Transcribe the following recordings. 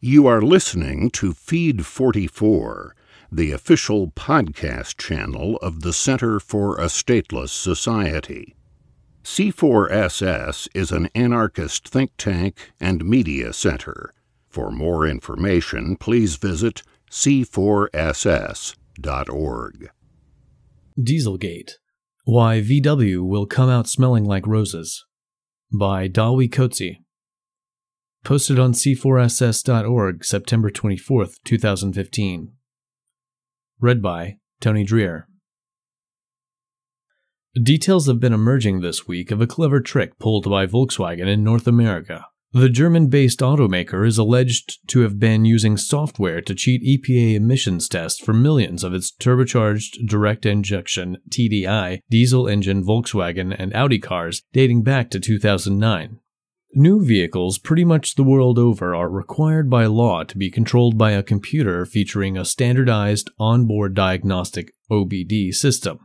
You are listening to Feed 44, the official podcast channel of the Center for a Stateless Society. C4SS is an anarchist think tank and media center. For more information, please visit c4ss.org. Dieselgate Why VW Will Come Out Smelling Like Roses by Dawie Coetzee. Posted on c4ss.org September 24th, 2015. Read by Tony Dreher. Details have been emerging this week of a clever trick pulled by Volkswagen in North America. The German based automaker is alleged to have been using software to cheat EPA emissions tests for millions of its turbocharged direct injection TDI diesel engine Volkswagen and Audi cars dating back to 2009. New vehicles pretty much the world over are required by law to be controlled by a computer featuring a standardized onboard diagnostic OBD system,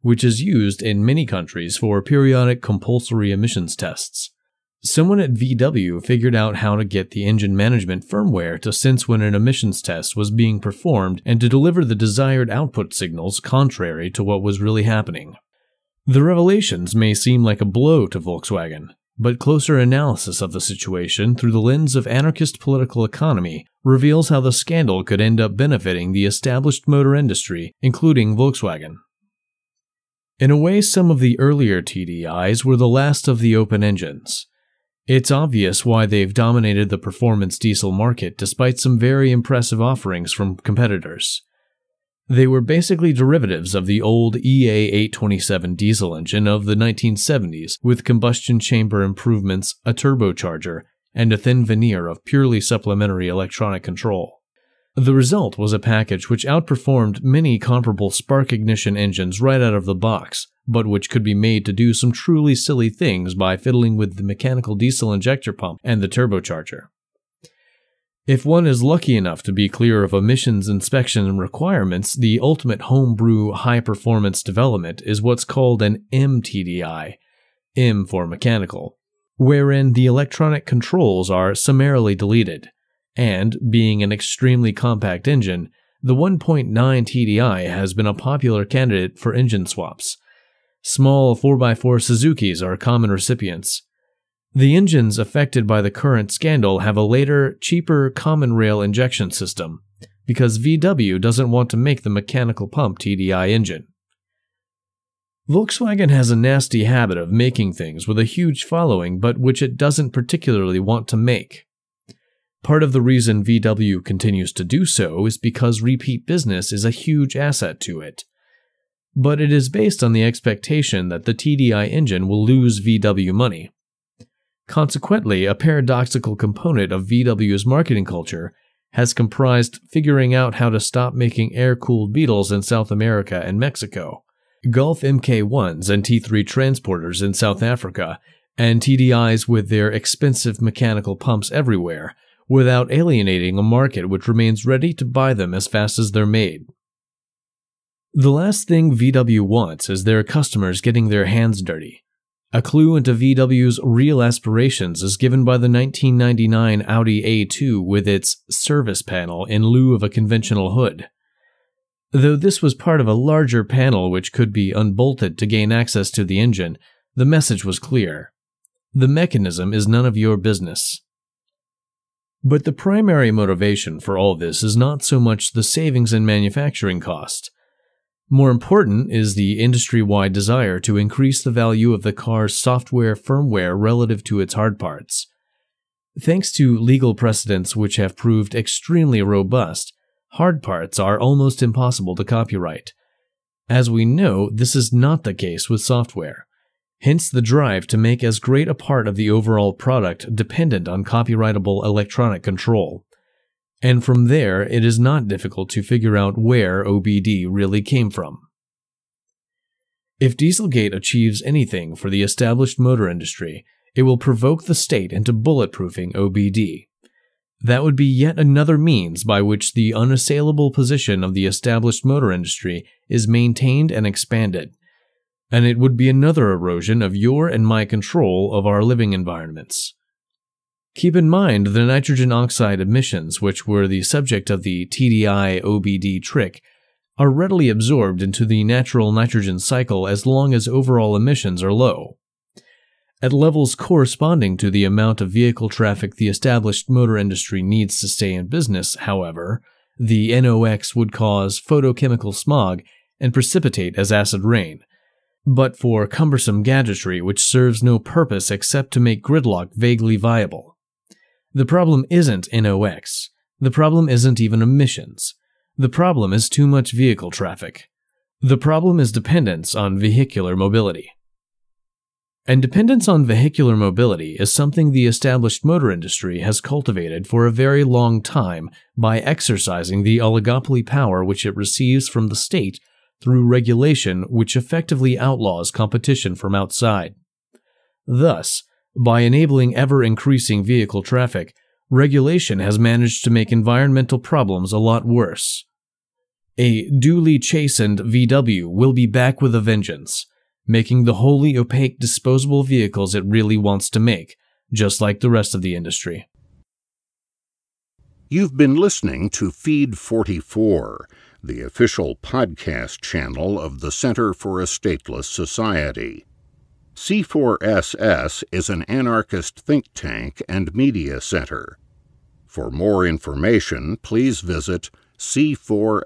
which is used in many countries for periodic compulsory emissions tests. Someone at VW figured out how to get the engine management firmware to sense when an emissions test was being performed and to deliver the desired output signals contrary to what was really happening. The revelations may seem like a blow to Volkswagen, but closer analysis of the situation through the lens of anarchist political economy reveals how the scandal could end up benefiting the established motor industry, including Volkswagen. In a way, some of the earlier TDIs were the last of the open engines. It's obvious why they've dominated the performance diesel market despite some very impressive offerings from competitors. They were basically derivatives of the old EA 827 diesel engine of the 1970s with combustion chamber improvements, a turbocharger, and a thin veneer of purely supplementary electronic control. The result was a package which outperformed many comparable spark ignition engines right out of the box, but which could be made to do some truly silly things by fiddling with the mechanical diesel injector pump and the turbocharger. If one is lucky enough to be clear of emissions inspection requirements, the ultimate homebrew high performance development is what's called an MTDI, M for mechanical, wherein the electronic controls are summarily deleted, and, being an extremely compact engine, the 1.9 TDI has been a popular candidate for engine swaps. Small 4x4 Suzukis are common recipients. The engines affected by the current scandal have a later, cheaper common rail injection system, because VW doesn't want to make the mechanical pump TDI engine. Volkswagen has a nasty habit of making things with a huge following but which it doesn't particularly want to make. Part of the reason VW continues to do so is because repeat business is a huge asset to it but it is based on the expectation that the TDI engine will lose VW money. Consequently, a paradoxical component of VW's marketing culture has comprised figuring out how to stop making air cooled Beetles in South America and Mexico, Golf MK1s and T3 transporters in South Africa, and TDIs with their expensive mechanical pumps everywhere, without alienating a market which remains ready to buy them as fast as they're made. The last thing VW wants is their customers getting their hands dirty. A clue into VW's real aspirations is given by the 1999 Audi A2 with its service panel in lieu of a conventional hood. Though this was part of a larger panel which could be unbolted to gain access to the engine, the message was clear. The mechanism is none of your business. But the primary motivation for all this is not so much the savings in manufacturing cost. More important is the industry wide desire to increase the value of the car's software firmware relative to its hard parts. Thanks to legal precedents which have proved extremely robust, hard parts are almost impossible to copyright. As we know, this is not the case with software. Hence the drive to make as great a part of the overall product dependent on copyrightable electronic control. And from there, it is not difficult to figure out where OBD really came from. If Dieselgate achieves anything for the established motor industry, it will provoke the state into bulletproofing OBD. That would be yet another means by which the unassailable position of the established motor industry is maintained and expanded. And it would be another erosion of your and my control of our living environments. Keep in mind the nitrogen oxide emissions, which were the subject of the TDI OBD trick, are readily absorbed into the natural nitrogen cycle as long as overall emissions are low. At levels corresponding to the amount of vehicle traffic the established motor industry needs to stay in business, however, the NOx would cause photochemical smog and precipitate as acid rain, but for cumbersome gadgetry which serves no purpose except to make gridlock vaguely viable. The problem isn't NOx. The problem isn't even emissions. The problem is too much vehicle traffic. The problem is dependence on vehicular mobility. And dependence on vehicular mobility is something the established motor industry has cultivated for a very long time by exercising the oligopoly power which it receives from the state through regulation which effectively outlaws competition from outside. Thus, by enabling ever increasing vehicle traffic, regulation has managed to make environmental problems a lot worse. A duly chastened VW will be back with a vengeance, making the wholly opaque disposable vehicles it really wants to make, just like the rest of the industry. You've been listening to Feed 44, the official podcast channel of the Center for a Stateless Society. C4SS is an anarchist think tank and media center. For more information, please visit c4ss.org.